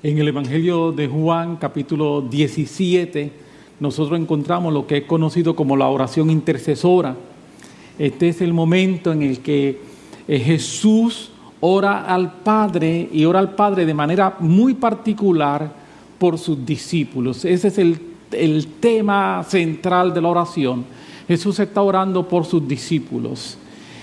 En el Evangelio de Juan, capítulo 17, nosotros encontramos lo que es conocido como la oración intercesora. Este es el momento en el que eh, Jesús ora al Padre y ora al Padre de manera muy particular por sus discípulos. Ese es el, el tema central de la oración. Jesús está orando por sus discípulos.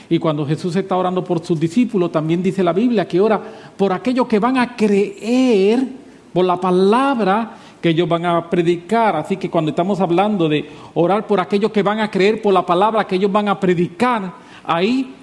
Y cuando Jesús está orando por sus discípulos, también dice la Biblia que ora por aquellos que van a creer por la palabra que ellos van a predicar. Así que cuando estamos hablando de orar por aquellos que van a creer por la palabra que ellos van a predicar, ahí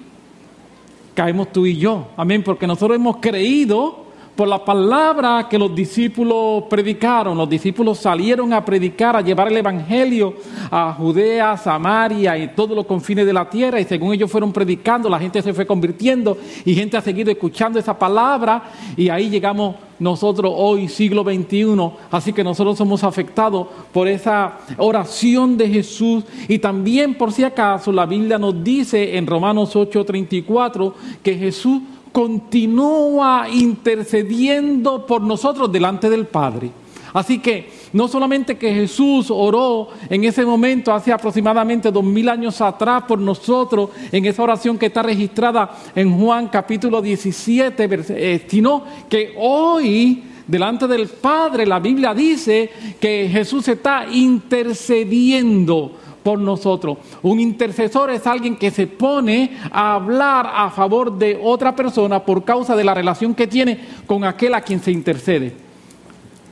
caemos tú y yo. Amén, porque nosotros hemos creído por la palabra que los discípulos predicaron. Los discípulos salieron a predicar, a llevar el Evangelio a Judea, Samaria y todos los confines de la tierra. Y según ellos fueron predicando, la gente se fue convirtiendo y gente ha seguido escuchando esa palabra. Y ahí llegamos nosotros hoy, siglo XXI. Así que nosotros somos afectados por esa oración de Jesús. Y también, por si acaso, la Biblia nos dice en Romanos 8:34 que Jesús continúa intercediendo por nosotros delante del Padre. Así que no solamente que Jesús oró en ese momento hace aproximadamente dos mil años atrás por nosotros, en esa oración que está registrada en Juan capítulo 17, eh, sino que hoy delante del Padre la Biblia dice que Jesús está intercediendo por nosotros. Un intercesor es alguien que se pone a hablar a favor de otra persona por causa de la relación que tiene con aquel a quien se intercede.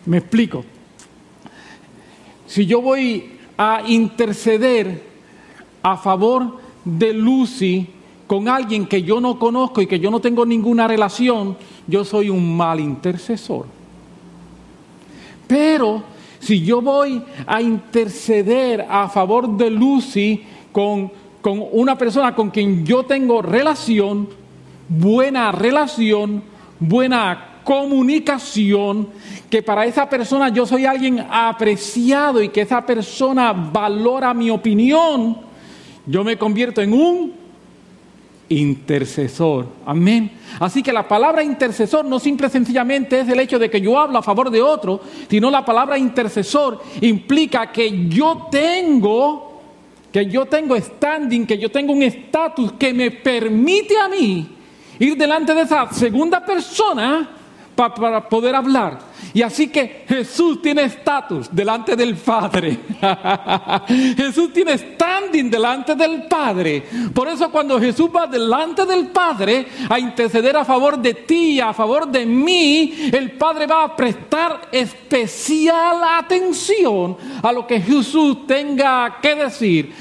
Me explico. Si yo voy a interceder a favor de Lucy con alguien que yo no conozco y que yo no tengo ninguna relación, yo soy un mal intercesor. Pero si yo voy a interceder a favor de Lucy con, con una persona con quien yo tengo relación, buena relación, buena comunicación, que para esa persona yo soy alguien apreciado y que esa persona valora mi opinión, yo me convierto en un intercesor. Amén. Así que la palabra intercesor no simple sencillamente es el hecho de que yo hablo a favor de otro, sino la palabra intercesor implica que yo tengo, que yo tengo standing, que yo tengo un estatus que me permite a mí ir delante de esa segunda persona para poder hablar. Y así que Jesús tiene estatus delante del Padre. Jesús tiene standing delante del Padre. Por eso cuando Jesús va delante del Padre a interceder a favor de ti, a favor de mí, el Padre va a prestar especial atención a lo que Jesús tenga que decir.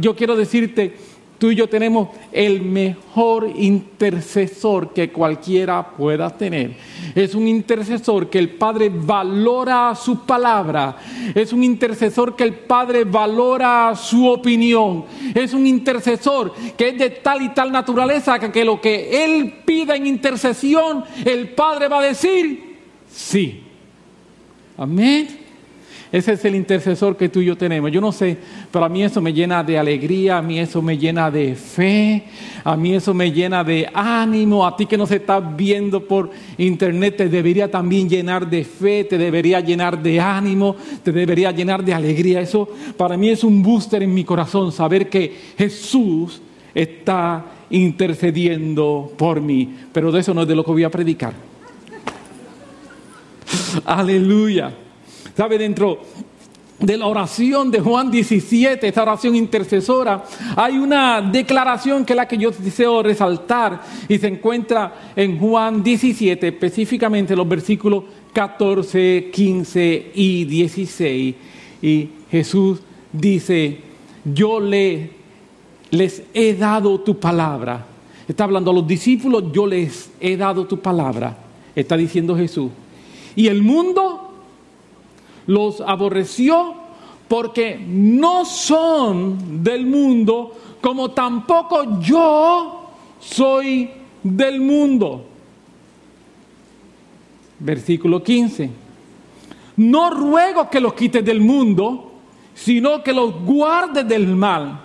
Yo quiero decirte, Tú y yo tenemos el mejor intercesor que cualquiera pueda tener. Es un intercesor que el Padre valora su palabra. Es un intercesor que el Padre valora su opinión. Es un intercesor que es de tal y tal naturaleza que, lo que Él pida en intercesión, el Padre va a decir sí. Amén. Ese es el intercesor que tú y yo tenemos. Yo no sé, pero a mí eso me llena de alegría, a mí eso me llena de fe, a mí eso me llena de ánimo. A ti que nos estás viendo por internet te debería también llenar de fe, te debería llenar de ánimo, te debería llenar de alegría. Eso para mí es un booster en mi corazón, saber que Jesús está intercediendo por mí. Pero de eso no es de lo que voy a predicar. Aleluya. ¿Sabe? Dentro de la oración de Juan 17, esta oración intercesora, hay una declaración que es la que yo deseo resaltar y se encuentra en Juan 17, específicamente los versículos 14, 15 y 16. Y Jesús dice, yo le, les he dado tu palabra. Está hablando a los discípulos, yo les he dado tu palabra. Está diciendo Jesús. Y el mundo los aborreció porque no son del mundo, como tampoco yo soy del mundo. Versículo 15. No ruego que los quites del mundo, sino que los guardes del mal.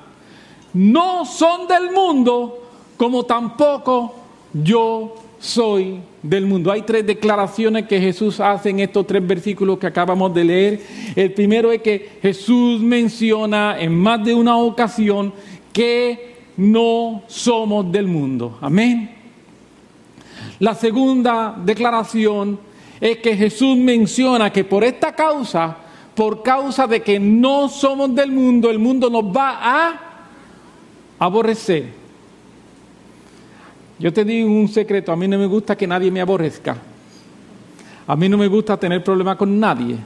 No son del mundo, como tampoco yo soy del mundo. Hay tres declaraciones que Jesús hace en estos tres versículos que acabamos de leer. El primero es que Jesús menciona en más de una ocasión que no somos del mundo. Amén. La segunda declaración es que Jesús menciona que por esta causa, por causa de que no somos del mundo, el mundo nos va a aborrecer. Yo te digo un secreto, a mí no me gusta que nadie me aborrezca. A mí no me gusta tener problemas con nadie.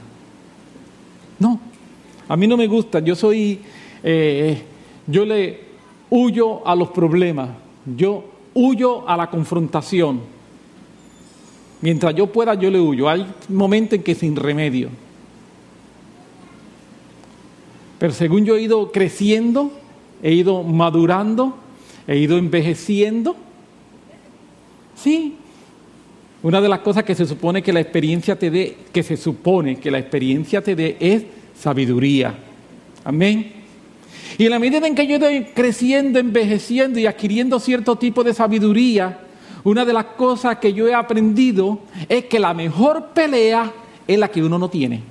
No, a mí no me gusta. Yo soy, eh, yo le huyo a los problemas. Yo huyo a la confrontación. Mientras yo pueda, yo le huyo. Hay momentos en que sin remedio. Pero según yo he ido creciendo, he ido madurando, he ido envejeciendo, Sí. Una de las cosas que se supone que la experiencia te dé, que se supone que la experiencia te dé es sabiduría. Amén. Y en la medida en que yo estoy creciendo, envejeciendo y adquiriendo cierto tipo de sabiduría, una de las cosas que yo he aprendido es que la mejor pelea es la que uno no tiene.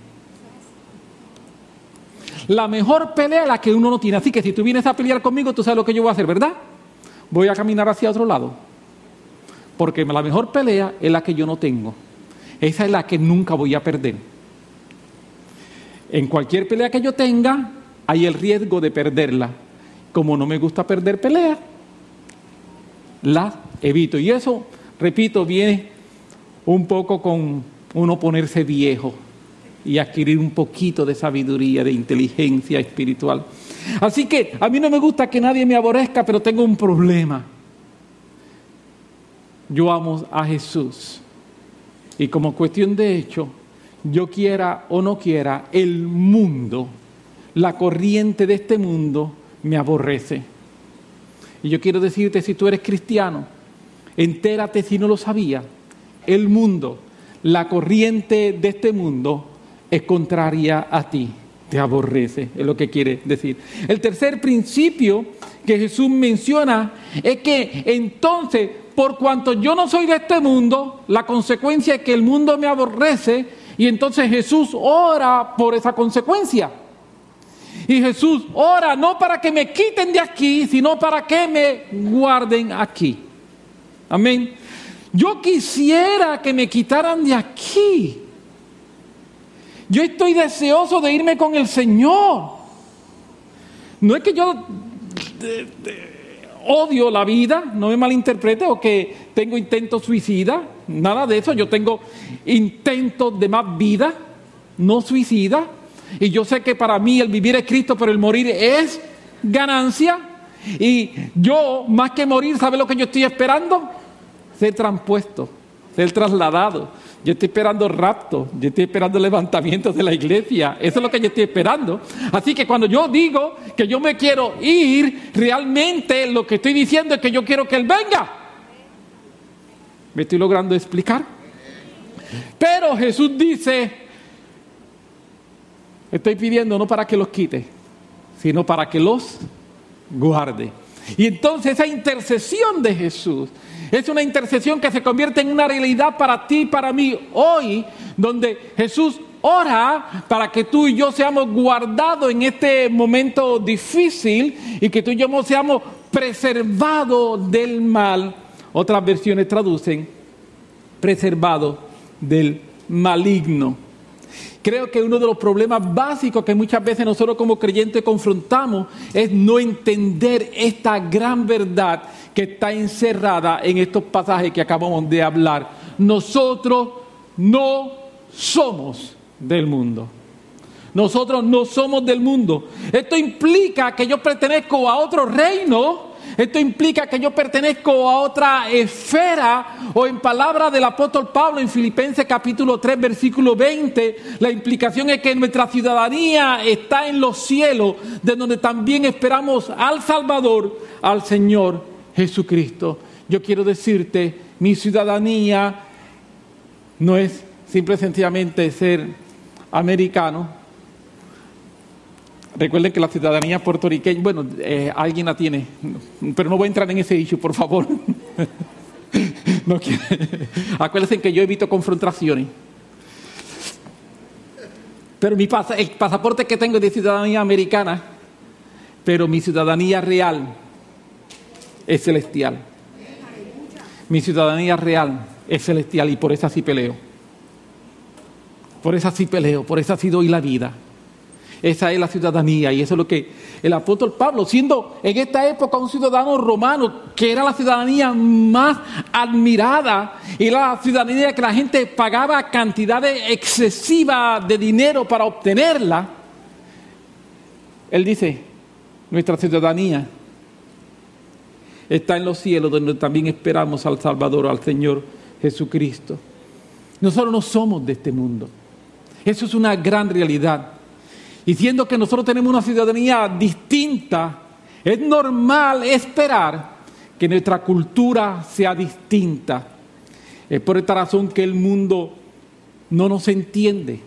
La mejor pelea es la que uno no tiene. Así que si tú vienes a pelear conmigo, tú sabes lo que yo voy a hacer, ¿verdad? Voy a caminar hacia otro lado porque la mejor pelea es la que yo no tengo. Esa es la que nunca voy a perder. En cualquier pelea que yo tenga, hay el riesgo de perderla. Como no me gusta perder peleas, la evito. Y eso, repito, viene un poco con uno ponerse viejo y adquirir un poquito de sabiduría, de inteligencia espiritual. Así que a mí no me gusta que nadie me aborrezca, pero tengo un problema yo amo a Jesús. Y como cuestión de hecho, yo quiera o no quiera, el mundo, la corriente de este mundo me aborrece. Y yo quiero decirte, si tú eres cristiano, entérate si no lo sabía, el mundo, la corriente de este mundo es contraria a ti, te aborrece, es lo que quiere decir. El tercer principio que Jesús menciona es que entonces por cuanto yo no soy de este mundo, la consecuencia es que el mundo me aborrece y entonces Jesús ora por esa consecuencia. Y Jesús ora no para que me quiten de aquí, sino para que me guarden aquí. Amén. Yo quisiera que me quitaran de aquí. Yo estoy deseoso de irme con el Señor. No es que yo odio la vida, no me malinterprete, o que tengo intentos suicida, nada de eso, yo tengo intentos de más vida, no suicida, y yo sé que para mí el vivir es Cristo, pero el morir es ganancia, y yo más que morir, ¿sabe lo que yo estoy esperando? Ser transpuesto, ser trasladado, yo estoy esperando rapto, yo estoy esperando levantamiento de la iglesia. Eso es lo que yo estoy esperando. Así que cuando yo digo que yo me quiero ir, realmente lo que estoy diciendo es que yo quiero que Él venga. ¿Me estoy logrando explicar? Pero Jesús dice, estoy pidiendo no para que los quite, sino para que los guarde. Y entonces esa intercesión de Jesús es una intercesión que se convierte en una realidad para ti y para mí hoy, donde Jesús ora para que tú y yo seamos guardados en este momento difícil y que tú y yo seamos preservados del mal. Otras versiones traducen preservados del maligno. Creo que uno de los problemas básicos que muchas veces nosotros como creyentes confrontamos es no entender esta gran verdad que está encerrada en estos pasajes que acabamos de hablar. Nosotros no somos del mundo. Nosotros no somos del mundo. Esto implica que yo pertenezco a otro reino esto implica que yo pertenezco a otra esfera o en palabras del apóstol Pablo en Filipenses capítulo 3 versículo 20, la implicación es que nuestra ciudadanía está en los cielos, de donde también esperamos al Salvador, al Señor Jesucristo. Yo quiero decirte, mi ciudadanía no es simple y sencillamente ser americano, Recuerden que la ciudadanía puertorriqueña, bueno, eh, alguien la tiene, pero no voy a entrar en ese issue, por favor. No Acuérdense que yo evito confrontaciones. Pero mi el pasaporte que tengo es de ciudadanía americana, pero mi ciudadanía real es celestial. Mi ciudadanía real es celestial y por esa sí peleo. Por esa sí peleo, por esa sí doy la vida. Esa es la ciudadanía y eso es lo que el apóstol Pablo, siendo en esta época un ciudadano romano, que era la ciudadanía más admirada y la ciudadanía que la gente pagaba cantidades excesivas de dinero para obtenerla, él dice, nuestra ciudadanía está en los cielos donde también esperamos al Salvador, al Señor Jesucristo. Nosotros no somos de este mundo. Eso es una gran realidad. Y siendo que nosotros tenemos una ciudadanía distinta, es normal esperar que nuestra cultura sea distinta. Es por esta razón que el mundo no nos entiende.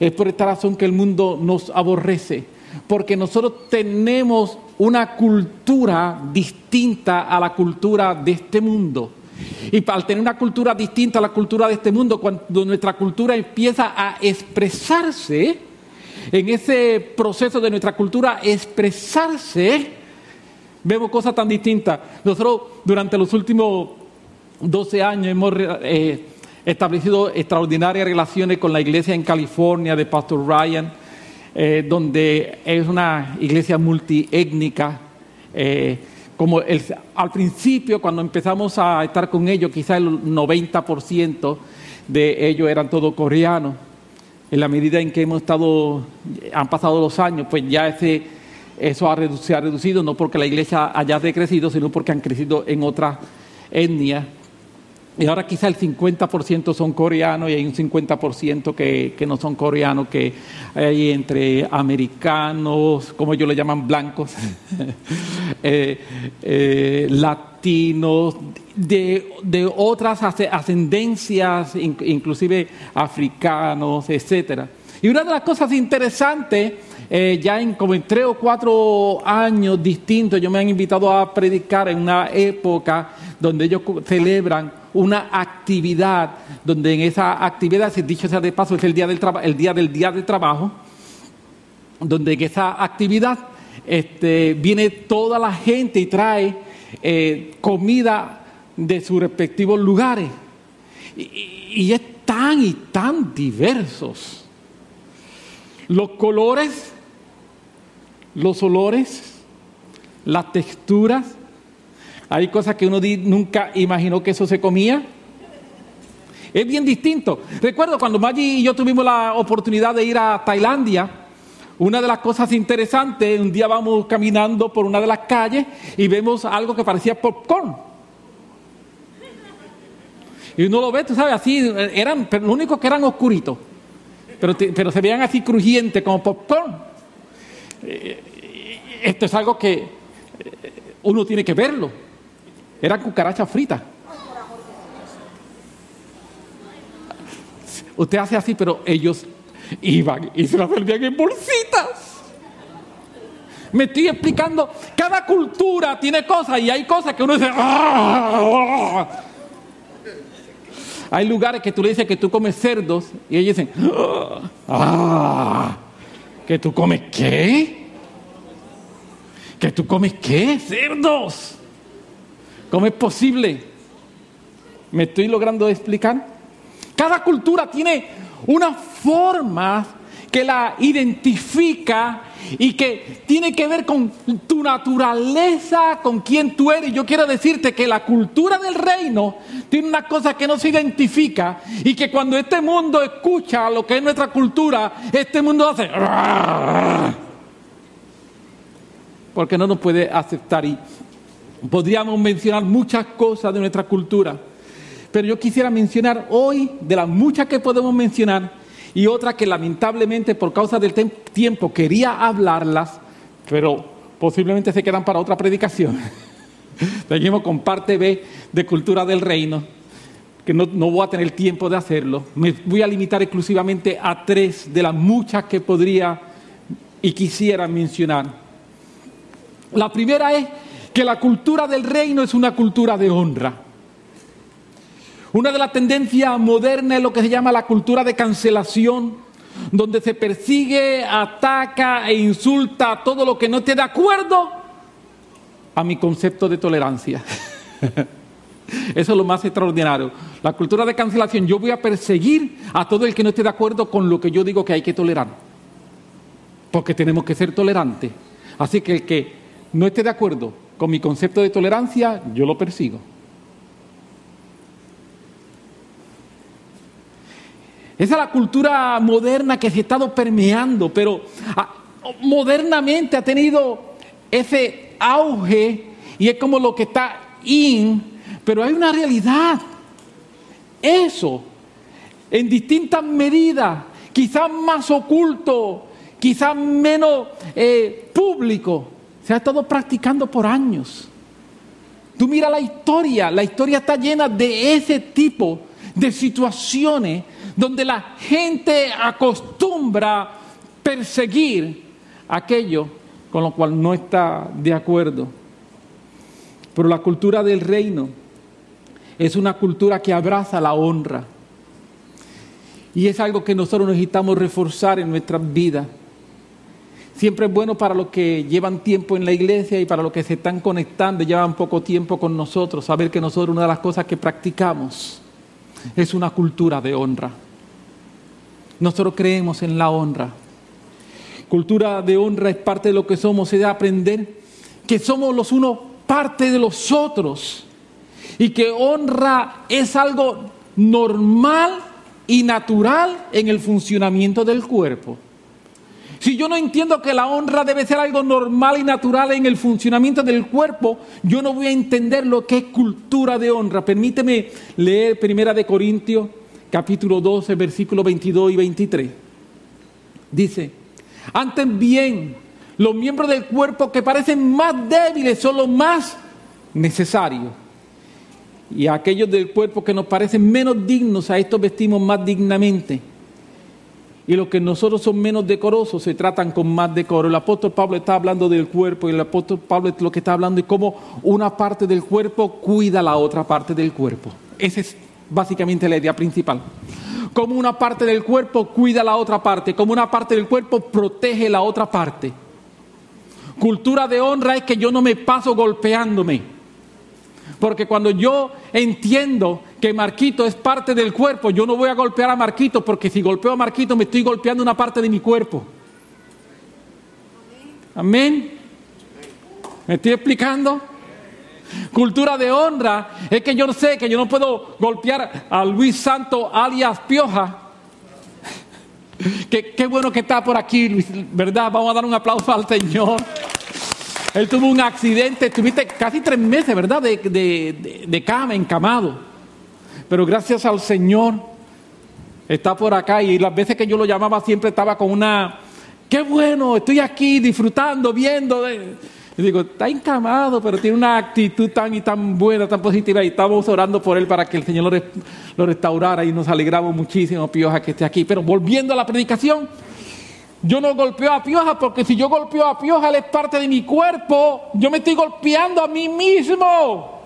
Es por esta razón que el mundo nos aborrece. Porque nosotros tenemos una cultura distinta a la cultura de este mundo. Y al tener una cultura distinta a la cultura de este mundo, cuando nuestra cultura empieza a expresarse, en ese proceso de nuestra cultura expresarse, vemos cosas tan distintas. Nosotros durante los últimos 12 años hemos eh, establecido extraordinarias relaciones con la iglesia en California de Pastor Ryan, eh, donde es una iglesia multiétnica. Eh, como al principio, cuando empezamos a estar con ellos, quizás el 90% de ellos eran todos coreanos en la medida en que hemos estado, han pasado los años, pues ya ese, eso se ha reducido, no porque la iglesia haya decrecido, sino porque han crecido en otras etnias. Y ahora quizá el 50% son coreanos y hay un 50% que, que no son coreanos, que hay entre americanos, como ellos le llaman blancos, eh, eh, latinos, de, otras ascendencias, inclusive africanos, etc. Y una de las cosas interesantes, eh, ya en como en tres o cuatro años distintos, yo me han invitado a predicar en una época donde ellos celebran una actividad, donde en esa actividad, si dicho sea de paso, es el día del, el día del día de trabajo, donde en esa actividad este, viene toda la gente y trae eh, comida de sus respectivos lugares. Y, es tan y tan diversos. Los colores, los olores, las texturas. Hay cosas que uno nunca imaginó que eso se comía. Es bien distinto. Recuerdo cuando Maggie y yo tuvimos la oportunidad de ir a Tailandia, una de las cosas interesantes, un día vamos caminando por una de las calles y vemos algo que parecía popcorn. Y uno lo ve, tú sabes, así, eran, pero lo único que eran oscuritos. Pero, pero se veían así crujientes, como popcorn. Eh, esto es algo que eh, uno tiene que verlo. Eran cucarachas fritas. Usted hace así, pero ellos iban y se las vendían en bolsitas. Me estoy explicando, cada cultura tiene cosas y hay cosas que uno dice, ¡Ah! Hay lugares que tú le dices que tú comes cerdos y ellos dicen, ¡ah! ¿Que tú comes qué? ¿Que tú comes qué? Cerdos. ¿Cómo es posible? ¿Me estoy logrando explicar? Cada cultura tiene una forma que la identifica y que tiene que ver con tu naturaleza, con quién tú eres. Yo quiero decirte que la cultura del reino tiene una cosa que no se identifica y que cuando este mundo escucha lo que es nuestra cultura, este mundo hace... Porque no nos puede aceptar y podríamos mencionar muchas cosas de nuestra cultura. Pero yo quisiera mencionar hoy, de las muchas que podemos mencionar, y otra que lamentablemente por causa del tiempo quería hablarlas, pero posiblemente se quedan para otra predicación. Seguimos con parte B de Cultura del Reino, que no, no, voy a tener tiempo de hacerlo. Me voy a limitar exclusivamente a tres de las muchas que podría y quisiera mencionar. La primera es que la cultura del reino es una cultura de honra. Una de las tendencias modernas es lo que se llama la cultura de cancelación, donde se persigue, ataca e insulta todo lo que no esté de acuerdo a mi concepto de tolerancia. Eso es lo más extraordinario. La cultura de cancelación, yo voy a perseguir a todo el que no esté de acuerdo con lo que yo digo que hay que tolerar. Porque tenemos que ser tolerantes. Así que el que no esté de acuerdo con mi concepto de tolerancia, yo lo persigo. Esa es la cultura moderna que se ha estado permeando, pero ah, modernamente ha tenido ese auge y es como lo que está in, pero hay una realidad. Eso, en distintas medidas, quizás más oculto, quizás menos eh, público, se ha estado practicando por años. Tú mira la historia, la historia está llena de ese tipo de situaciones donde la gente acostumbra perseguir aquello con lo cual no está de acuerdo. Pero la cultura del reino es una cultura que abraza la honra. Y es algo que nosotros necesitamos reforzar en nuestras vidas. Siempre es bueno para los que llevan tiempo en la iglesia y para los que se están conectando, llevan poco tiempo con nosotros, saber que nosotros una de las cosas que practicamos es una cultura de honra. Nosotros creemos en la honra. Cultura de honra es parte de lo que somos, es de aprender que somos los unos parte de los otros y que honra es algo normal y natural en el funcionamiento del cuerpo. Si yo no entiendo que la honra debe ser algo normal y natural en el funcionamiento del cuerpo, yo no voy a entender lo que es cultura de honra. Permíteme leer Primera de Corintios capítulo 12, versículos 22 y 23. Dice, antes bien, los miembros del cuerpo que parecen más débiles son los más necesarios. Y aquellos del cuerpo que nos parecen menos dignos, a estos vestimos más dignamente. Y los que nosotros son menos decorosos se tratan con más decoro. El apóstol Pablo está hablando del cuerpo y el apóstol Pablo lo que está hablando es cómo una parte del cuerpo cuida la otra parte del cuerpo. Esa es básicamente la idea principal. Como una parte del cuerpo cuida la otra parte, como una parte del cuerpo protege la otra parte. Cultura de honra es que yo no me paso golpeándome. Porque cuando yo entiendo que Marquito es parte del cuerpo, yo no voy a golpear a Marquito, porque si golpeo a Marquito me estoy golpeando una parte de mi cuerpo. Amén. ¿Me estoy explicando? Cultura de honra es que yo sé que yo no puedo golpear a Luis Santo alias Pioja. Qué, bueno que está por aquí, Luis, ¿verdad? Vamos a dar un aplauso al Señor. Él tuvo un accidente, estuviste casi tres meses, ¿verdad? De, de, de, cama, encamado. Pero gracias al Señor está por acá y las veces que yo lo llamaba siempre estaba con una, qué bueno, estoy aquí disfrutando, viendo. Y digo, está encamado, pero tiene una actitud tan y tan buena, tan positiva. Y estamos orando por él para que el Señor lo, lo restaurara y nos alegramos muchísimo, Pioja, que esté aquí. Pero volviendo a la predicación, yo no golpeo a Pioja porque si yo golpeo a Pioja, él es parte de mi cuerpo. Yo me estoy golpeando a mí mismo.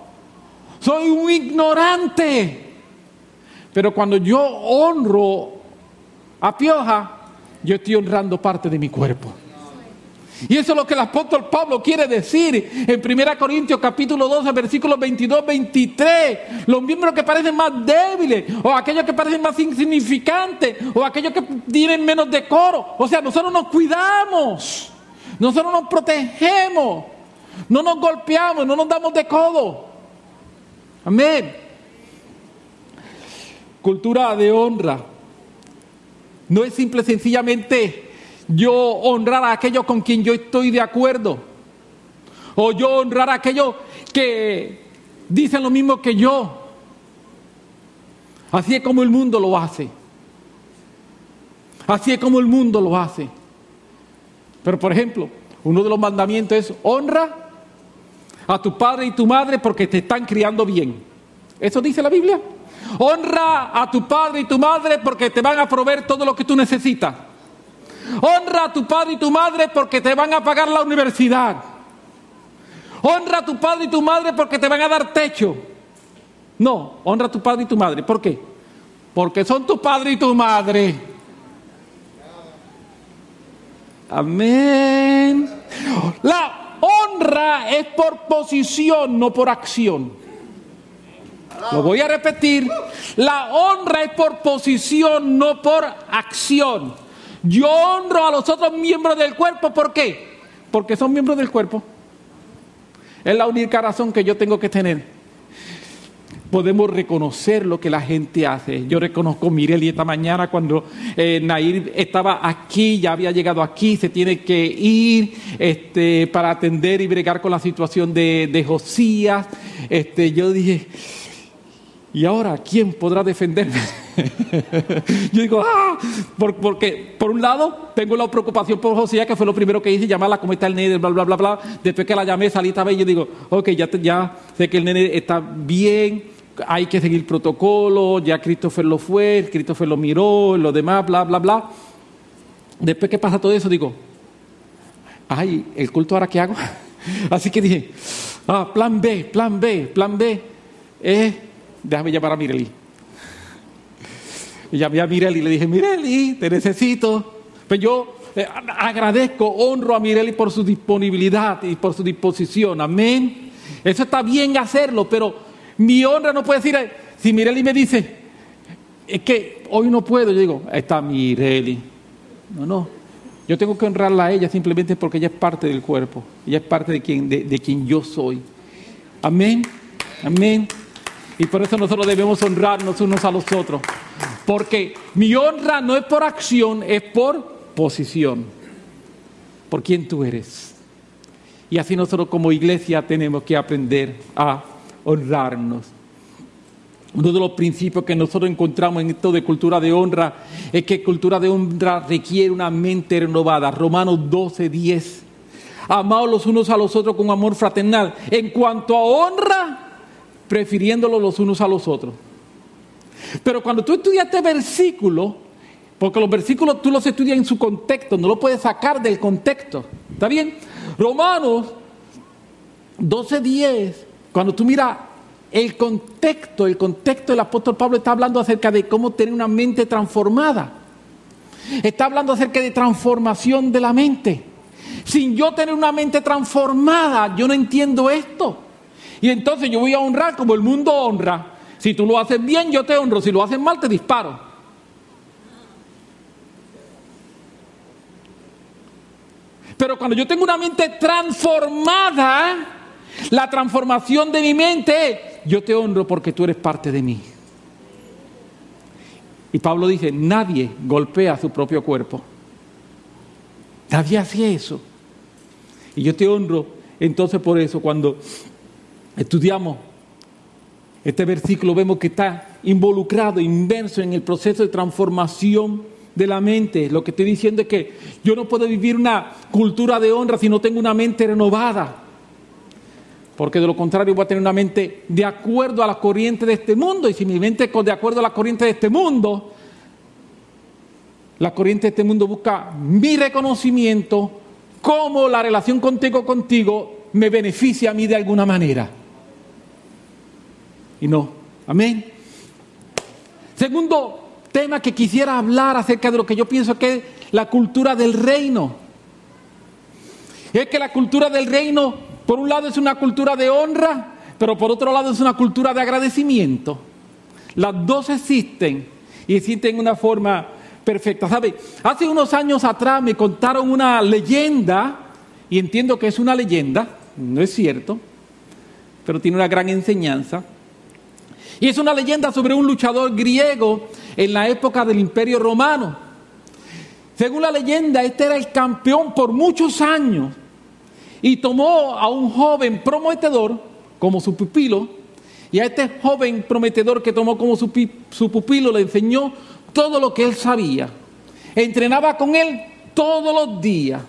Soy un ignorante. Pero cuando yo honro a Pioja, yo estoy honrando parte de mi cuerpo. Y eso es lo que el apóstol Pablo quiere decir en 1 Corintios capítulo 12, versículos 22, 23. Los miembros que parecen más débiles, o aquellos que parecen más insignificantes, o aquellos que tienen menos decoro. O sea, nosotros nos cuidamos, nosotros nos protegemos, no nos golpeamos, no nos damos de codo. Amén. Cultura de honra. No es simple sencillamente yo honrar a aquellos con quien yo estoy de acuerdo. O yo honrar a aquellos que dicen lo mismo que yo. Así es como el mundo lo hace. Así es como el mundo lo hace. Pero por ejemplo, uno de los mandamientos es honra a tu padre y tu madre porque te están criando bien. ¿Eso dice la Biblia? Honra a tu padre y tu madre porque te van a proveer todo lo que tú necesitas. Honra a tu padre y tu madre porque te van a pagar la universidad. Honra a tu padre y tu madre porque te van a dar techo. No, honra a tu padre y tu madre. ¿Por qué? Porque son tu padre y tu madre. Amén. La honra es por posición, no por acción. Lo voy a repetir. La honra es por posición, no por acción. Yo honro a los otros miembros del cuerpo. ¿Por qué? Porque son miembros del cuerpo. Es la única razón que yo tengo que tener. Podemos reconocer lo que la gente hace. Yo reconozco Mireli esta mañana cuando eh, Nair estaba aquí, ya había llegado aquí, se tiene que ir este, para atender y bregar con la situación de, de Josías. Este, yo dije, ¿y ahora quién podrá defenderme? Yo digo, ah, porque por un lado tengo la preocupación por José, que fue lo primero que hice, llamarla, ¿cómo está el nene? Bla, bla, bla, bla. Después que la llamé, salí esta vez y yo digo, ok, ya, ya sé que el nene está bien, hay que seguir protocolo, ya Christopher lo fue, Christopher lo miró, lo demás, bla, bla, bla. Después que pasa todo eso, digo, ay, ¿el culto ahora qué hago? Así que dije, ah, plan B, plan B, plan B, eh, déjame llamar a Mireli. Y llamé a Mireli y le dije, Mireli, te necesito. Pues yo eh, agradezco, honro a Mireli por su disponibilidad y por su disposición. Amén. Eso está bien hacerlo, pero mi honra no puede decir, si Mireli me dice, es que hoy no puedo, yo digo, está Mireli. No, no. Yo tengo que honrarla a ella simplemente porque ella es parte del cuerpo. Ella es parte de quien, de quien yo soy. Amén. Amén. Y por eso nosotros debemos honrarnos unos a los otros. Porque mi honra no es por acción, es por posición. Por quien tú eres. Y así nosotros como iglesia tenemos que aprender a honrarnos. Uno de los principios que nosotros encontramos en esto de cultura de honra es que cultura de honra requiere una mente renovada. Romanos 12, 10. Amados los unos a los otros con amor fraternal. En cuanto a honra, prefiriéndolo los unos a los otros. Pero cuando tú estudias este versículo, porque los versículos tú los estudias en su contexto, no lo puedes sacar del contexto. ¿Está bien? Romanos 12:10, cuando tú miras el contexto, el contexto del apóstol Pablo está hablando acerca de cómo tener una mente transformada. Está hablando acerca de transformación de la mente. Sin yo tener una mente transformada, yo no entiendo esto. Y entonces yo voy a honrar como el mundo honra. Si tú lo haces bien, yo te honro. Si lo haces mal, te disparo. Pero cuando yo tengo una mente transformada, la transformación de mi mente yo te honro porque tú eres parte de mí. Y Pablo dice, nadie golpea su propio cuerpo. Nadie hace eso. Y yo te honro entonces por eso cuando estudiamos este versículo, vemos que está involucrado, inmerso en el proceso de transformación de la mente. Lo que estoy diciendo es que yo no puedo vivir una cultura de honra si no tengo una mente renovada. Porque de lo contrario voy a tener una mente de acuerdo a la corriente de este mundo. Y si mi mente es de acuerdo a la corriente de este mundo, la corriente de este mundo busca mi reconocimiento, cómo la relación contigo contigo me beneficia a mí de alguna manera y no. Amén. Segundo tema que quisiera hablar acerca de lo que yo pienso que es la cultura del reino. Es que la cultura del reino, por un lado, es una cultura de honra, pero por otro lado es una cultura de agradecimiento. Las dos existen y existen de una forma perfecta. ¿Sabe? Hace unos años atrás me contaron una leyenda, y entiendo que es una leyenda, no es cierto, pero tiene una gran enseñanza. Y es una leyenda sobre un luchador griego en la época del Imperio Romano. Según la leyenda, este era el campeón por muchos años y tomó a un joven prometedor como su pupilo y a este joven prometedor que tomó como su, pupilo le enseñó todo lo que él sabía. Entrenaba con él todos los días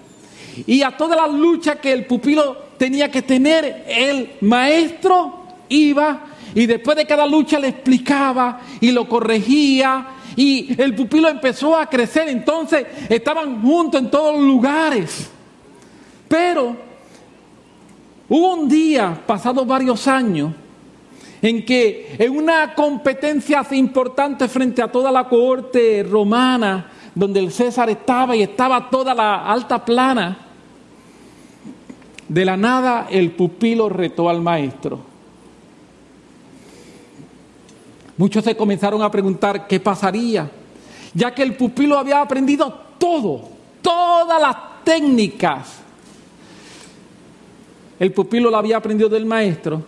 y a todas las luchas que el pupilo tenía que tener, el maestro iba y después de cada lucha le explicaba y lo corregía y el pupilo empezó a crecer. Entonces estaban juntos en todos los lugares. Pero hubo un día, pasados varios años, en que en una competencia importante frente a toda la cohorte romana, donde el César estaba y estaba toda la alta plana, de la nada el pupilo retó al maestro. Muchos se comenzaron a preguntar qué pasaría, ya que el pupilo había aprendido todo, todas las técnicas. El pupilo lo había aprendido del maestro,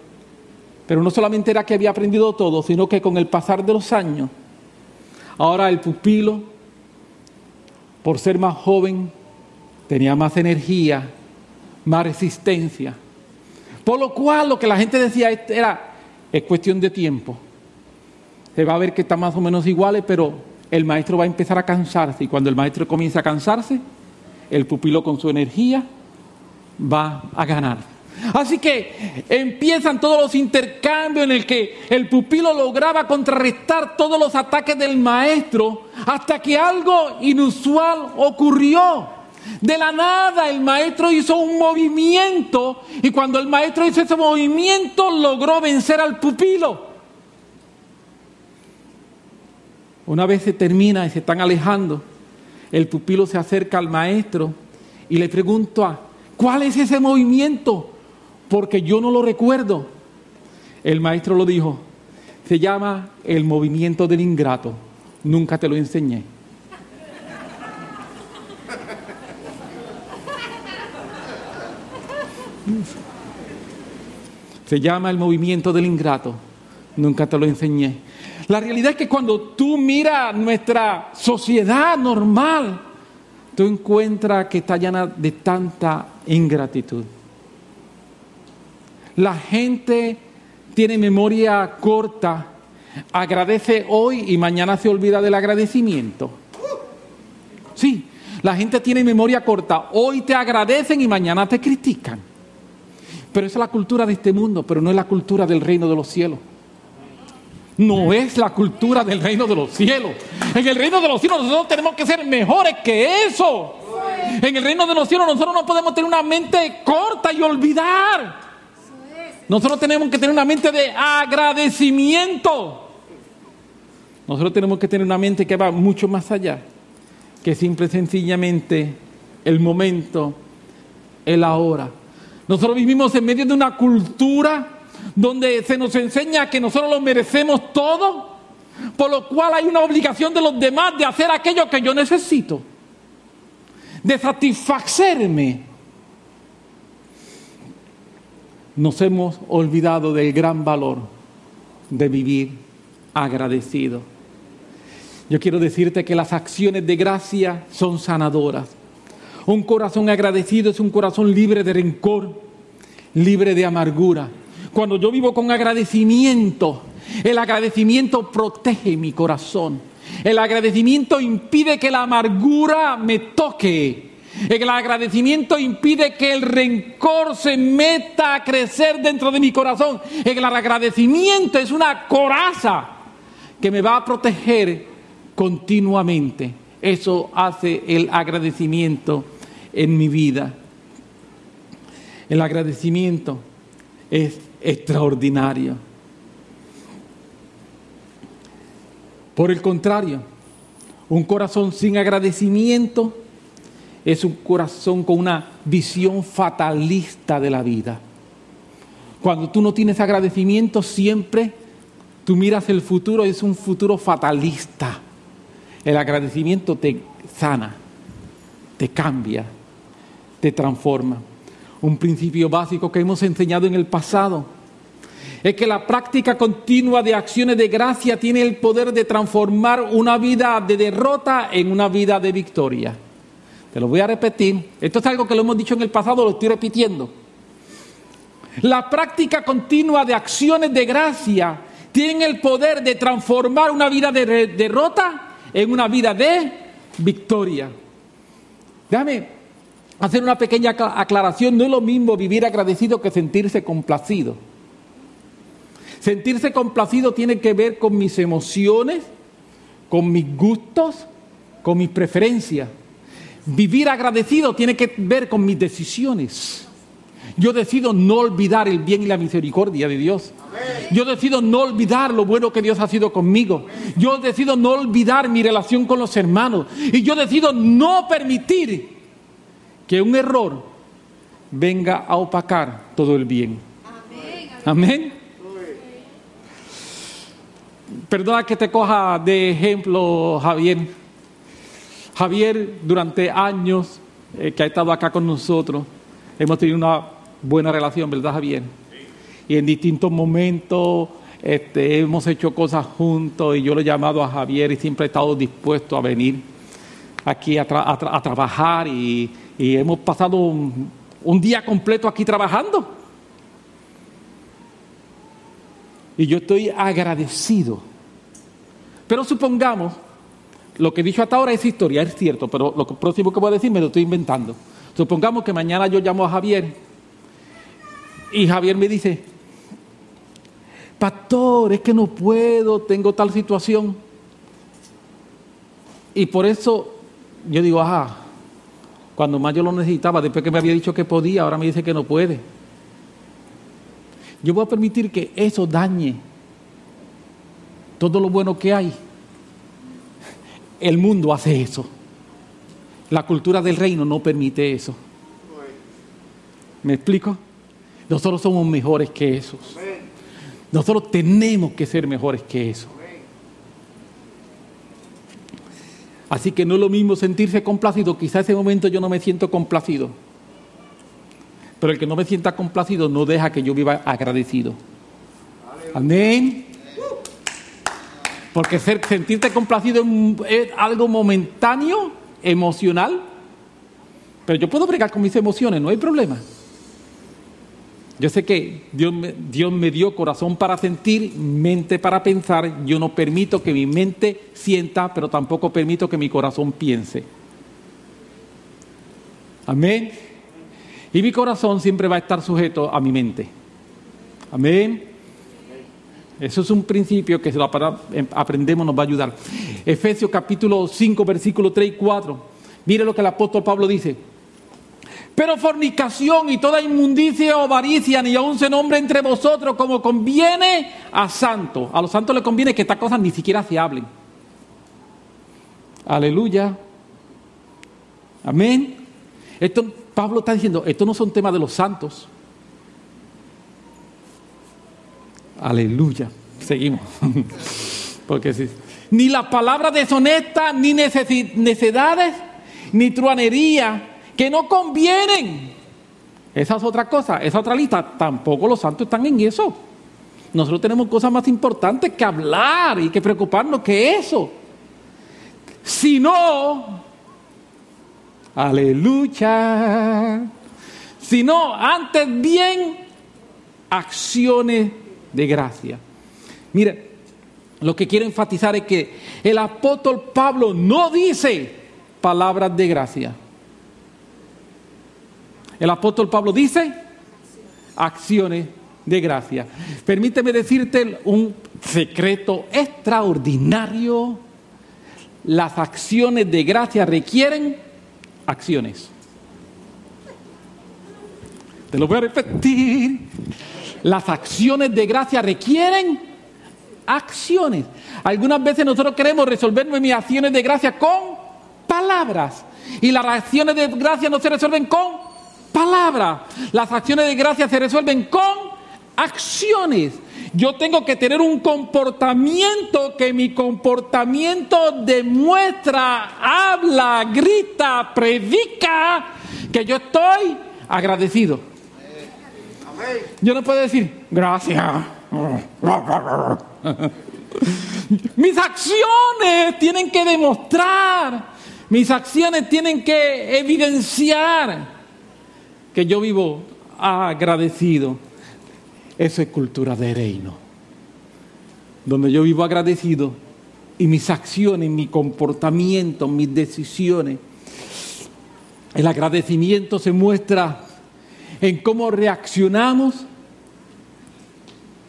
pero no solamente era que había aprendido todo, sino que con el pasar de los años, ahora el pupilo, por ser más joven, tenía más energía, más resistencia. Por lo cual lo que la gente decía era, es cuestión de tiempo. Se va a ver que están más o menos iguales, pero el maestro va a empezar a cansarse y cuando el maestro comienza a cansarse, el pupilo con su energía va a ganar. Así que empiezan todos los intercambios en el que el pupilo lograba contrarrestar todos los ataques del maestro hasta que algo inusual ocurrió. De la nada el maestro hizo un movimiento y cuando el maestro hizo ese movimiento logró vencer al pupilo. Una vez se termina y se están alejando, el pupilo se acerca al maestro y le pregunta, ¿cuál es ese movimiento? Porque yo no lo recuerdo. El maestro lo dijo, se llama el movimiento del ingrato, nunca te lo enseñé. Se llama el movimiento del ingrato. Nunca te lo enseñé. La realidad es que cuando tú miras nuestra sociedad normal, tú encuentras que está llena de tanta ingratitud. La gente tiene memoria corta, agradece hoy y mañana se olvida del agradecimiento. Sí, la gente tiene memoria corta, hoy te agradecen y mañana te critican. Pero esa es la cultura de este mundo, pero no es la cultura del reino de los cielos. No es la cultura del reino de los cielos. En el reino de los cielos nosotros tenemos que ser mejores que eso. En el reino de los cielos nosotros no podemos tener una mente corta y olvidar. Nosotros tenemos que tener una mente de agradecimiento. Nosotros tenemos que tener una mente que va mucho más allá que simple y sencillamente el momento, el ahora. Nosotros vivimos en medio de una cultura donde se nos enseña que nosotros lo merecemos todo, por lo cual hay una obligación de los demás de hacer aquello que yo necesito, de satisfacerme. Nos hemos olvidado del gran valor de vivir agradecido. Yo quiero decirte que las acciones de gracia son sanadoras. Un corazón agradecido es un corazón libre de rencor, libre de amargura. Cuando yo vivo con agradecimiento, el agradecimiento protege mi corazón. El agradecimiento impide que la amargura me toque. El agradecimiento impide que el rencor se meta a crecer dentro de mi corazón. El agradecimiento es una coraza que me va a proteger continuamente. Eso hace el agradecimiento en mi vida. El agradecimiento es extraordinario. Por el contrario, un corazón sin agradecimiento es un corazón con una visión fatalista de la vida. Cuando tú no tienes agradecimiento, siempre tú miras el futuro, es un futuro fatalista. El agradecimiento te sana, te cambia, te transforma. Un principio básico que hemos enseñado en el pasado es que la práctica continua de acciones de gracia tiene el poder de transformar una vida de derrota en una vida de victoria. Te lo voy a repetir. Esto es algo que lo hemos dicho en el pasado, lo estoy repitiendo. La práctica continua de acciones de gracia tiene el poder de transformar una vida de derrota en una vida de victoria. Déjame hacer una pequeña aclaración. No es lo mismo vivir agradecido que sentirse complacido. Sentirse complacido tiene que ver con mis emociones, con mis gustos, con mis preferencias. Vivir agradecido tiene que ver con mis decisiones. Yo decido no olvidar el bien y la misericordia de Dios. Yo decido no olvidar lo bueno que Dios ha sido conmigo. Yo decido no olvidar mi relación con los hermanos. Y yo decido no permitir que un error venga a opacar todo el bien. Amén. Perdona que te coja de ejemplo, Javier. Javier, durante años eh, que ha estado acá con nosotros, hemos tenido una buena relación, ¿verdad, Javier? Y en distintos momentos este, hemos hecho cosas juntos y yo lo he llamado a Javier y siempre he estado dispuesto a venir aquí a, trabajar y, hemos pasado un día completo aquí trabajando. Y yo estoy agradecido. Pero supongamos, lo que he dicho hasta ahora es historia, es cierto, pero lo próximo que voy a decir me lo estoy inventando. Supongamos que mañana yo llamo a Javier y Javier me dice, pastor, es que no puedo, tengo tal situación. Y por eso yo digo, ajá, cuando más yo lo necesitaba, después que me había dicho que podía, ahora me dice que no puede. Yo voy a permitir que eso dañe todo lo bueno que hay. El mundo hace eso. La cultura del reino no permite eso. ¿Me explico? Nosotros somos mejores que esos. Nosotros tenemos que ser mejores que eso. Así que no es lo mismo sentirse complacido. Quizá ese momento yo no me siento complacido. Pero el que no me sienta complacido no deja que yo viva agradecido. Amén. Porque sentirte complacido es algo momentáneo, emocional. Pero yo puedo bregar con mis emociones, no hay problema. Yo sé que Dios me, Dios me dio corazón para sentir, mente para pensar. Yo no permito que mi mente sienta, pero tampoco permito que mi corazón piense. Amén. Y mi corazón siempre va a estar sujeto a mi mente. Amén. Eso es un principio que lo aprendemos nos va a ayudar. Efesios capítulo 5, versículo 3 y 4. Mire lo que el apóstol Pablo dice. Pero fornicación y toda inmundicia o avaricia ni aún se nombre entre vosotros como conviene a santos. A los santos les conviene que estas cosas ni siquiera se hablen. Aleluya. Amén. Esto Pablo está diciendo, esto no son temas de los santos. Aleluya. Seguimos. Porque sí. Ni las palabras deshonestas, ni necedades, ni truanería, que no convienen. Esa es otra cosa, esa otra lista. Tampoco los santos están en eso. Nosotros tenemos cosas más importantes que hablar y que preocuparnos que eso. Si no, Aleluya. Sino antes bien acciones de gracia. Mire, lo que quiero enfatizar es que el apóstol Pablo no dice palabras de gracia. El apóstol Pablo dice acciones de gracia. Permíteme decirte un secreto extraordinario. Las acciones de gracia requieren acciones. Te lo voy a repetir. Las acciones de gracia requieren acciones. Algunas veces nosotros queremos resolver mis acciones de gracia con palabras. Y las acciones de gracia no se resuelven con palabras. Las acciones de gracia se resuelven con acciones. Yo tengo que tener un comportamiento que mi comportamiento demuestra, habla, grita, predica que yo estoy agradecido. Yo no puedo decir gracias. Mis acciones tienen que demostrar, mis acciones tienen que evidenciar que yo vivo agradecido. Eso es cultura de reino. Donde yo vivo agradecido y mis acciones, mi comportamiento, mis decisiones. El agradecimiento se muestra en cómo reaccionamos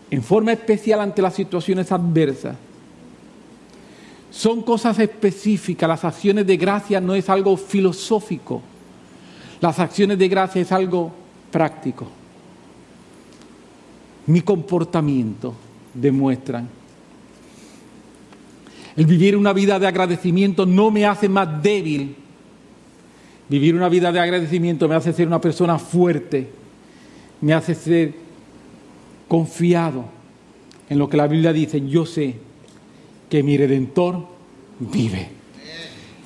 en forma especial ante las situaciones adversas. Son cosas específicas, las acciones de gracia no es algo filosófico, las acciones de gracia es algo práctico mi comportamiento. demuestran. El vivir una vida de agradecimiento no me hace más débil. Vivir una vida de agradecimiento me hace ser una persona fuerte, me hace ser confiado en lo que la Biblia dice. Yo sé que mi redentor vive.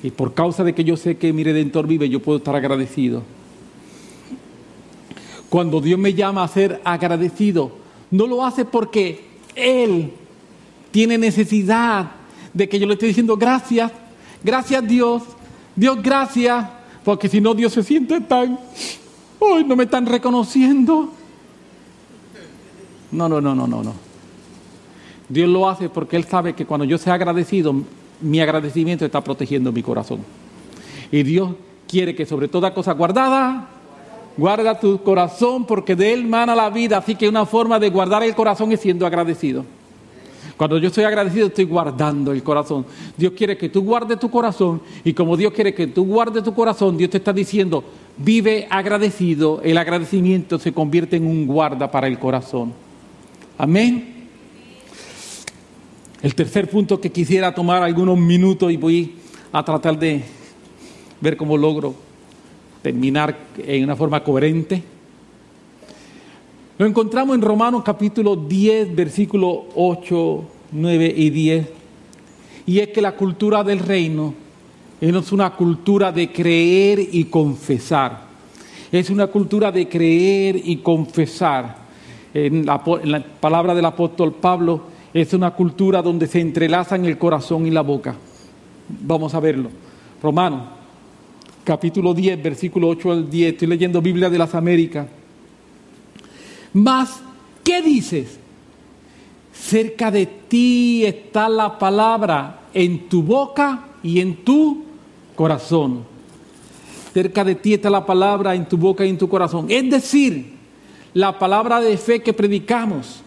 Y por causa de que yo sé que mi redentor vive, yo puedo estar agradecido. Cuando Dios me llama a ser agradecido, no lo hace porque Él tiene necesidad de que yo le estoy diciendo gracias, gracias Dios, Dios gracias, porque si no Dios se siente tan, hoy no me están reconociendo. No, no, no, no, no, no. Dios lo hace porque Él sabe que cuando yo sea agradecido, mi agradecimiento está protegiendo mi corazón. Y Dios quiere que sobre toda cosa guardada, guarda tu corazón porque de Él mana la vida. Así que una forma de guardar el corazón es siendo agradecido. Cuando yo estoy agradecido, estoy guardando el corazón. Dios quiere que tú guardes tu corazón y como Dios quiere que tú guardes tu corazón, Dios te está diciendo, vive agradecido. El agradecimiento se convierte en un guarda para el corazón. Amén. El tercer punto que quisiera tomar algunos minutos y voy a tratar de ver cómo logro terminar en una forma coherente lo encontramos en Romanos capítulo 10, versículo 8, 9 y 10. Y es que la cultura del reino es una cultura de creer y confesar. Es una cultura de creer y confesar. En la, en la palabra del apóstol Pablo, es una cultura donde se entrelazan el corazón y la boca. Vamos a verlo. Romanos capítulo 10, versículo 8 al 10. Estoy leyendo Biblia de las Américas. Mas, ¿qué dices? Cerca de ti está la palabra en tu boca y en tu corazón. Cerca de ti está la palabra en tu boca y en tu corazón. Es decir, la palabra de fe que predicamos.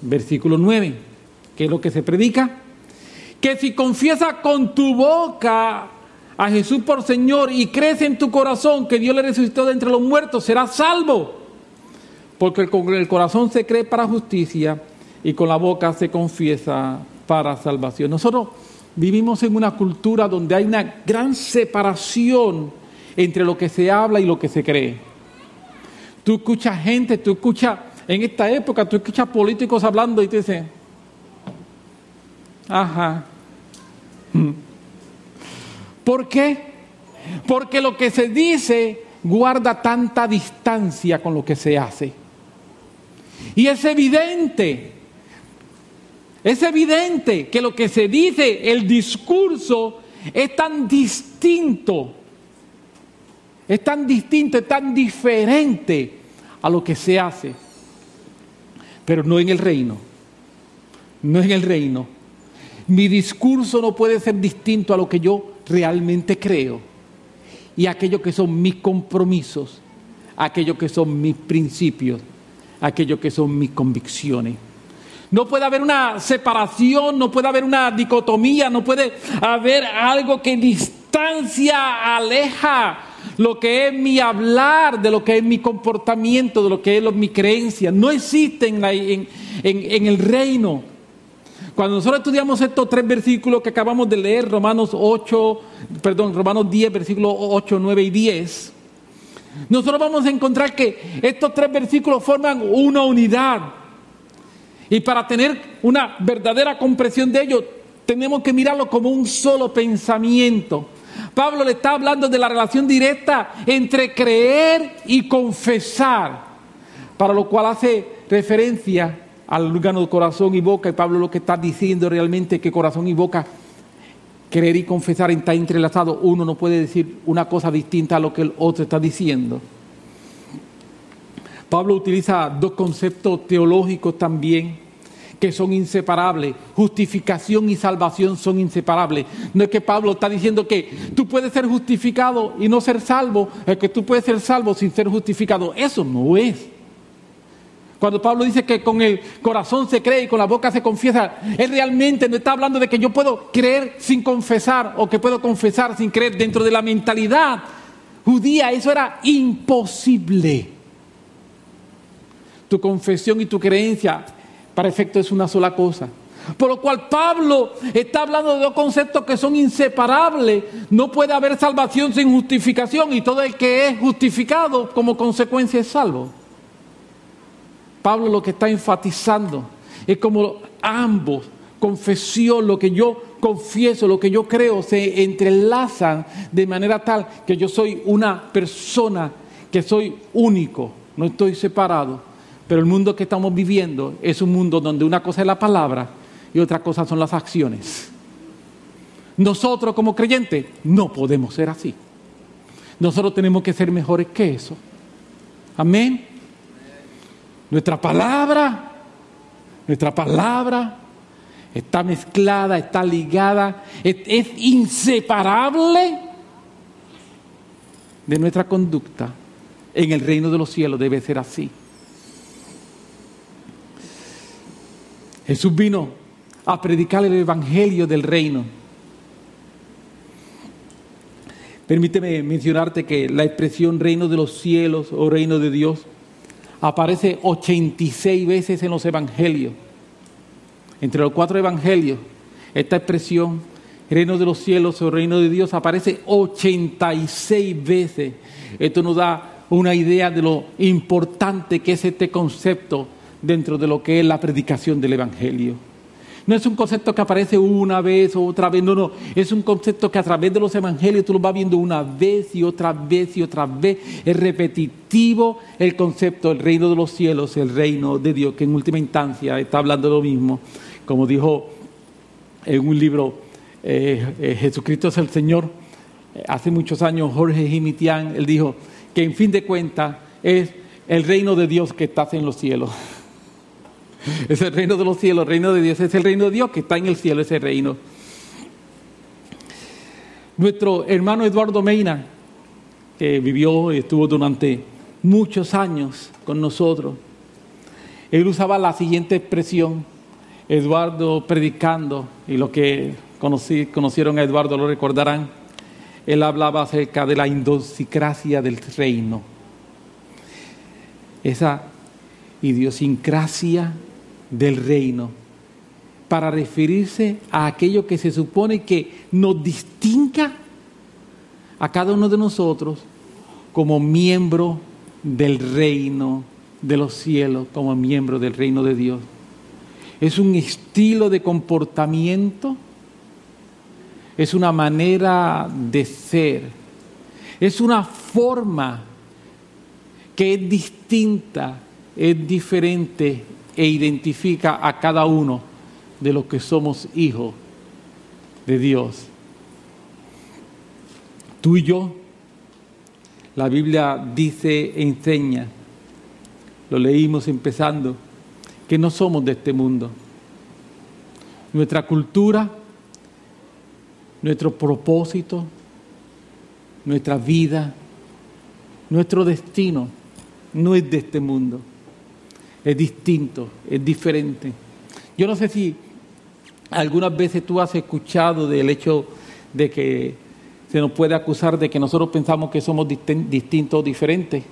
Versículo 9. ¿Qué es lo que se predica? Que si confiesas con tu boca a Jesús por Señor y crees en tu corazón que Dios le resucitó de entre los muertos, serás salvo porque con el corazón se cree para justicia y con la boca se confiesa para salvación. Nosotros vivimos en una cultura donde hay una gran separación entre lo que se habla y lo que se cree. Tú escuchas gente, tú escuchas, en esta época, tú escuchas políticos hablando y te dicen, ajá. ¿Por qué? Porque lo que se dice guarda tanta distancia con lo que se hace. Y es evidente, es evidente que lo que se dice, el discurso, es tan distinto, es tan distinto, es tan diferente a lo que se hace, pero no en el reino, no en el reino. Mi discurso no puede ser distinto a lo que yo realmente creo y aquello que son mis compromisos, aquello que son mis principios aquello que son mis convicciones. No puede haber una separación, no puede haber una dicotomía, no puede haber algo que distancia, aleja lo que es mi hablar, de lo que es mi comportamiento, de lo que es mi creencia. No existe en, en el reino. Cuando nosotros estudiamos estos tres versículos que acabamos de leer, Romanos 8, perdón, Romanos 10, versículos 8, 9 y 10, nosotros vamos a encontrar que estos tres versículos forman una unidad. Y para tener una verdadera comprensión de ellos, tenemos que mirarlo como un solo pensamiento. Pablo le está hablando de la relación directa entre creer y confesar, para lo cual hace referencia al órgano de corazón y boca. Y Pablo lo que está diciendo realmente es que corazón y boca creer y confesar está entrelazado, uno no puede decir una cosa distinta a lo que el otro está diciendo. Pablo utiliza dos conceptos teológicos también que son inseparables. Justificación y salvación son inseparables. No es que Pablo está diciendo que tú puedes ser justificado y no ser salvo, es que tú puedes ser salvo sin ser justificado. Eso no es. Cuando Pablo dice que con el corazón se cree y con la boca se confiesa, él realmente no está hablando de que yo puedo creer sin confesar o que puedo confesar sin creer. Dentro de la mentalidad judía eso era imposible. Tu confesión y tu creencia Para efecto es una sola cosa. Por lo cual Pablo está hablando de dos conceptos que son inseparables. No puede haber salvación sin justificación y todo el que es justificado como consecuencia es salvo. Pablo lo que está enfatizando es como ambos, confesión, lo que yo confieso, lo que yo creo, se entrelazan de manera tal que yo soy una persona, que soy único, no estoy separado. Pero el mundo que estamos viviendo es un mundo donde una cosa es la palabra y otra cosa son las acciones. Nosotros como creyentes no podemos ser así. Nosotros tenemos que ser mejores que eso. Amén. Nuestra palabra, nuestra palabra está mezclada, está ligada, es, inseparable de nuestra conducta. En el reino de los cielos debe ser así. Jesús vino a predicar el Evangelio del reino. Permíteme mencionarte que la expresión reino de los cielos o reino de Dios aparece 86 veces en los evangelios. Entre los cuatro evangelios, esta expresión, reino de los cielos o reino de Dios, aparece 86 veces. Esto nos da una idea de lo importante que es este concepto dentro de lo que es la predicación del evangelio. No es un concepto que aparece una vez o otra vez, no, no. Es un concepto que a través de los evangelios tú lo vas viendo una vez y otra vez y otra vez. Es repetitivo el concepto, el reino de los cielos, el reino de Dios, que en última instancia está hablando de lo mismo. Como dijo en un libro, eh, eh, Jesucristo es el Señor. Eh, hace muchos años Jorge Jimitián, él dijo que en fin de cuentas es el reino de Dios que está en los cielos. Es el reino de los cielos, el reino de Dios, es el reino de Dios que está en el cielo, ese reino. Nuestro hermano Eduardo Meina, que vivió y estuvo durante muchos años con nosotros, él usaba la siguiente expresión, Eduardo predicando, y los que conocieron a Eduardo lo recordarán, él hablaba acerca de la indosicracia del reino, esa idiosincrasia del reino para referirse a aquello que se supone que nos distinga a cada uno de nosotros como miembro del reino de los cielos, como miembro del reino de Dios. Es un estilo de comportamiento, es una manera de ser, es una forma que es distinta, es diferente e identifica a cada uno de los que somos hijos de Dios. Tú y yo, la Biblia dice, enseña, lo leímos empezando, que no somos de este mundo. Nuestra cultura, nuestro propósito, nuestra vida, nuestro destino no es de este mundo es distinto, es diferente. Yo no sé si algunas veces tú has escuchado del hecho de que se nos puede acusar de que nosotros pensamos que somos distintos o diferentes.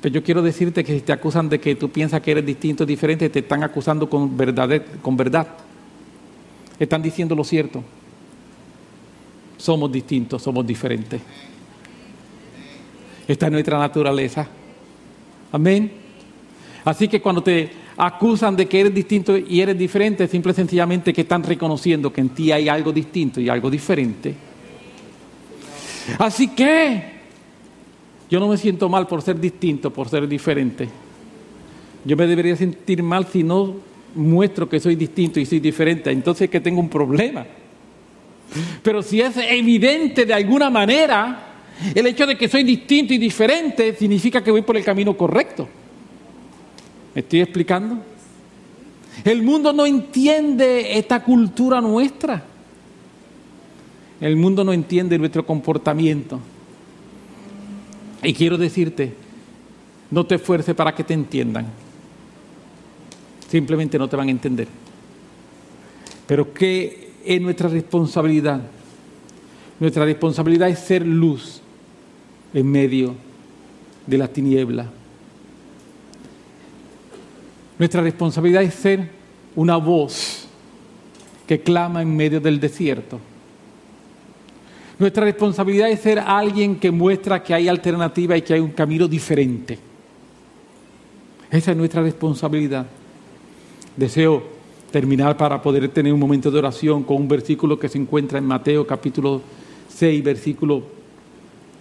Pero yo quiero decirte que si te acusan de que tú piensas que eres distinto o diferente, te están acusando con verdad, con verdad. Están diciendo lo cierto. Somos distintos, somos diferentes. Esta es nuestra naturaleza. Amén. Así que cuando te acusan de que eres distinto y eres diferente, simple y sencillamente que están reconociendo que en ti hay algo distinto y algo diferente. Así que yo no me siento mal por ser distinto, por ser diferente. Yo me debería sentir mal si no muestro que soy distinto y soy diferente. Entonces que tengo un problema. Pero si es evidente de alguna manera, el hecho de que soy distinto y diferente significa que voy por el camino correcto. ¿Me estoy explicando? El mundo no entiende esta cultura nuestra. El mundo no entiende nuestro comportamiento. Y quiero decirte, no te esfuerces para que te entiendan. Simplemente no te van a entender. Pero ¿qué es nuestra responsabilidad? Nuestra responsabilidad es ser luz en medio de la tiniebla. Nuestra responsabilidad es ser una voz que clama en medio del desierto. Nuestra responsabilidad es ser alguien que muestra que hay alternativa y que hay un camino diferente. Esa es nuestra responsabilidad. Deseo terminar para poder tener un momento de oración con un versículo que se encuentra en Mateo capítulo 6, versículo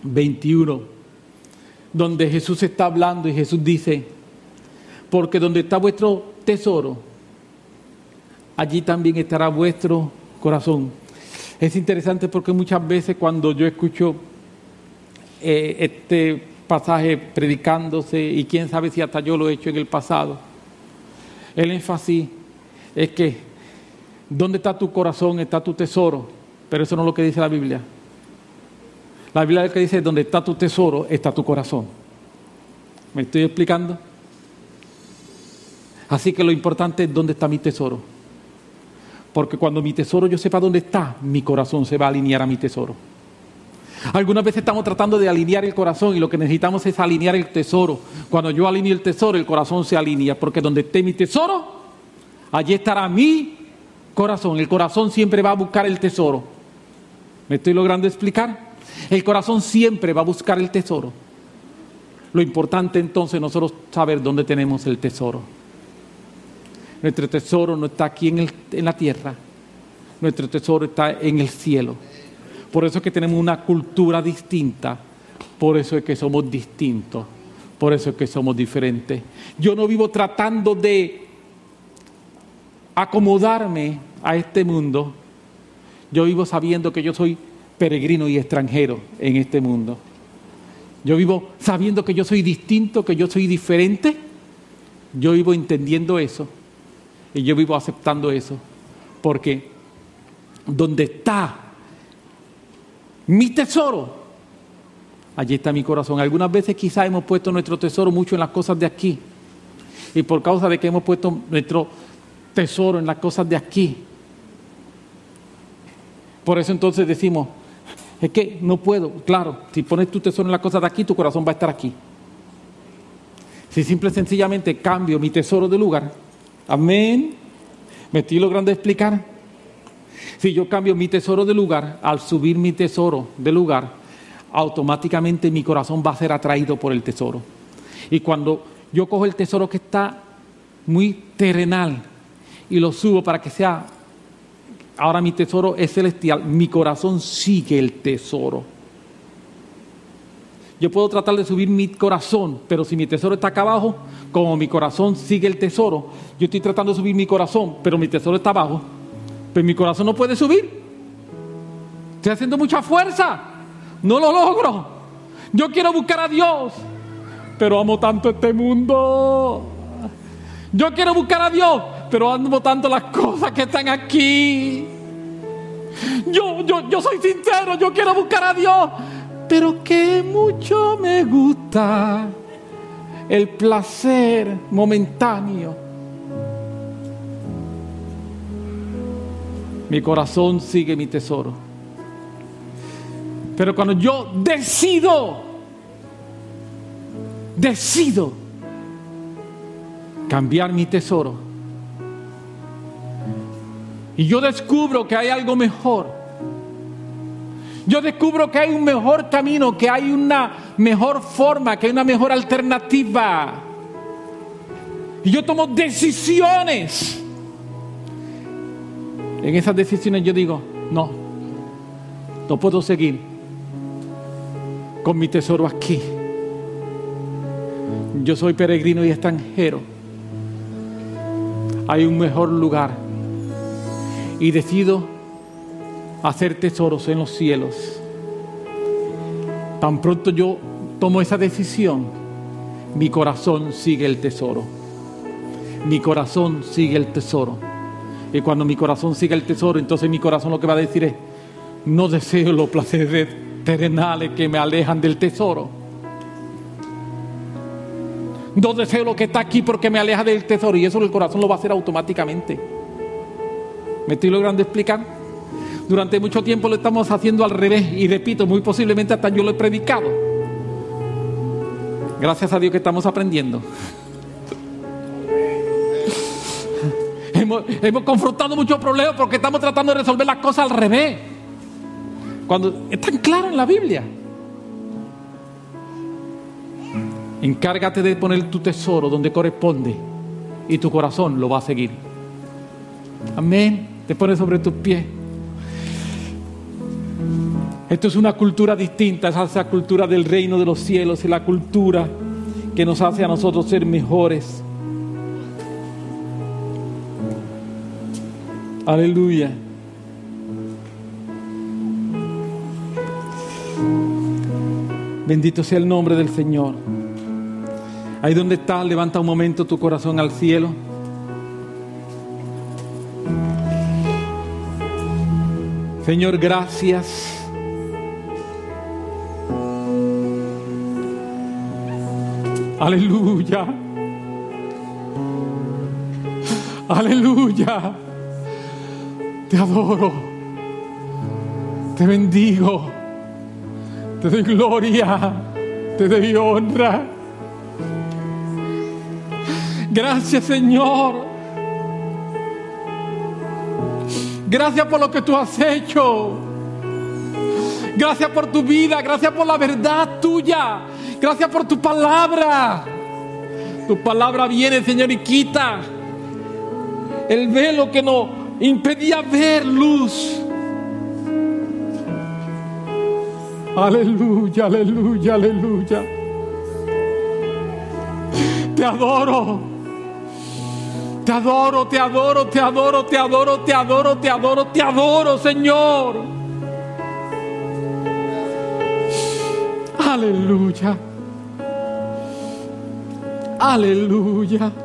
21, donde Jesús está hablando y Jesús dice, porque donde está vuestro tesoro, allí también estará vuestro corazón. Es interesante porque muchas veces cuando yo escucho eh, este pasaje predicándose, y quién sabe si hasta yo lo he hecho en el pasado, el énfasis es que donde está tu corazón está tu tesoro, pero eso no es lo que dice la Biblia. La Biblia que dice, donde está tu tesoro está tu corazón. ¿Me estoy explicando? Así que lo importante es dónde está mi tesoro. Porque cuando mi tesoro yo sepa dónde está, mi corazón se va a alinear a mi tesoro. Algunas veces estamos tratando de alinear el corazón y lo que necesitamos es alinear el tesoro. Cuando yo alineo el tesoro, el corazón se alinea. Porque donde esté mi tesoro, allí estará mi corazón. El corazón siempre va a buscar el tesoro. ¿Me estoy logrando explicar? El corazón siempre va a buscar el tesoro. Lo importante entonces es nosotros saber dónde tenemos el tesoro. Nuestro tesoro no está aquí en, en la tierra, nuestro tesoro está en el cielo. Por eso es que tenemos una cultura distinta, por eso es que somos distintos, por eso es que somos diferentes. Yo no vivo tratando de acomodarme a este mundo, yo vivo sabiendo que yo soy peregrino y extranjero en este mundo. Yo vivo sabiendo que yo soy distinto, que yo soy diferente. Yo vivo entendiendo eso y yo vivo aceptando eso, porque donde está mi tesoro, allí está mi corazón. Algunas veces quizás hemos puesto nuestro tesoro mucho en las cosas de aquí. Y por causa de que hemos puesto nuestro tesoro en las cosas de aquí. Por eso entonces decimos, es que no puedo. Claro, si pones tu tesoro en las cosas de aquí, tu corazón va a estar aquí. Si simple y sencillamente cambio mi tesoro de lugar, Amén. ¿Me estoy logrando explicar? Si yo cambio mi tesoro de lugar, al subir mi tesoro de lugar, automáticamente mi corazón va a ser atraído por el tesoro. Y cuando yo cojo el tesoro que está muy terrenal y lo subo para que sea, ahora mi tesoro es celestial, mi corazón sigue el tesoro. Yo puedo tratar de subir mi corazón, pero si mi tesoro está acá abajo, como mi corazón sigue el tesoro, yo estoy tratando de subir mi corazón, pero mi tesoro está abajo, pues mi corazón no puede subir. Estoy haciendo mucha fuerza, no lo logro. Yo quiero buscar a Dios, pero amo tanto este mundo. Yo quiero buscar a Dios, pero amo tanto las cosas que están aquí. Yo, yo, yo soy sincero, yo quiero buscar a Dios, pero que mucho me gusta el placer momentáneo. Mi corazón sigue mi tesoro. Pero cuando yo decido, decido cambiar mi tesoro, y yo descubro que hay algo mejor, yo descubro que hay un mejor camino, que hay una mejor forma, que hay una mejor alternativa. Y yo tomo decisiones. En esas decisiones yo digo, no, no puedo seguir con mi tesoro aquí. Yo soy peregrino y extranjero. Hay un mejor lugar. Y decido hacer tesoros en los cielos. Tan pronto yo tomo esa decisión, mi corazón sigue el tesoro. Mi corazón sigue el tesoro. Y cuando mi corazón sigue el tesoro, entonces mi corazón lo que va a decir es, no deseo los placeres terrenales que me alejan del tesoro. No deseo lo que está aquí porque me aleja del tesoro. Y eso el corazón lo va a hacer automáticamente. ¿Me estoy logrando explicar? Durante mucho tiempo lo estamos haciendo al revés y repito, muy posiblemente hasta yo lo he predicado. Gracias a Dios que estamos aprendiendo. hemos, hemos confrontado muchos problemas porque estamos tratando de resolver las cosas al revés. Cuando es tan claro en la Biblia. Encárgate de poner tu tesoro donde corresponde y tu corazón lo va a seguir. Amén. Te pones sobre tus pies. Esto es una cultura distinta, es esa cultura del reino de los cielos y la cultura que nos hace a nosotros ser mejores. Aleluya. Bendito sea el nombre del Señor. Ahí donde estás, levanta un momento tu corazón al cielo. Señor, gracias. Aleluya. Aleluya. Te adoro. Te bendigo. Te doy gloria. Te doy honra. Gracias Señor. Gracias por lo que tú has hecho. Gracias por tu vida. Gracias por la verdad tuya. Gracias por tu palabra. Tu palabra viene, Señor, y quita el velo que nos impedía ver luz. Aleluya, aleluya, aleluya. Te adoro. Te adoro, te adoro, te adoro, te adoro, te adoro, te adoro, te adoro, Señor. Aleluya. Aleluya.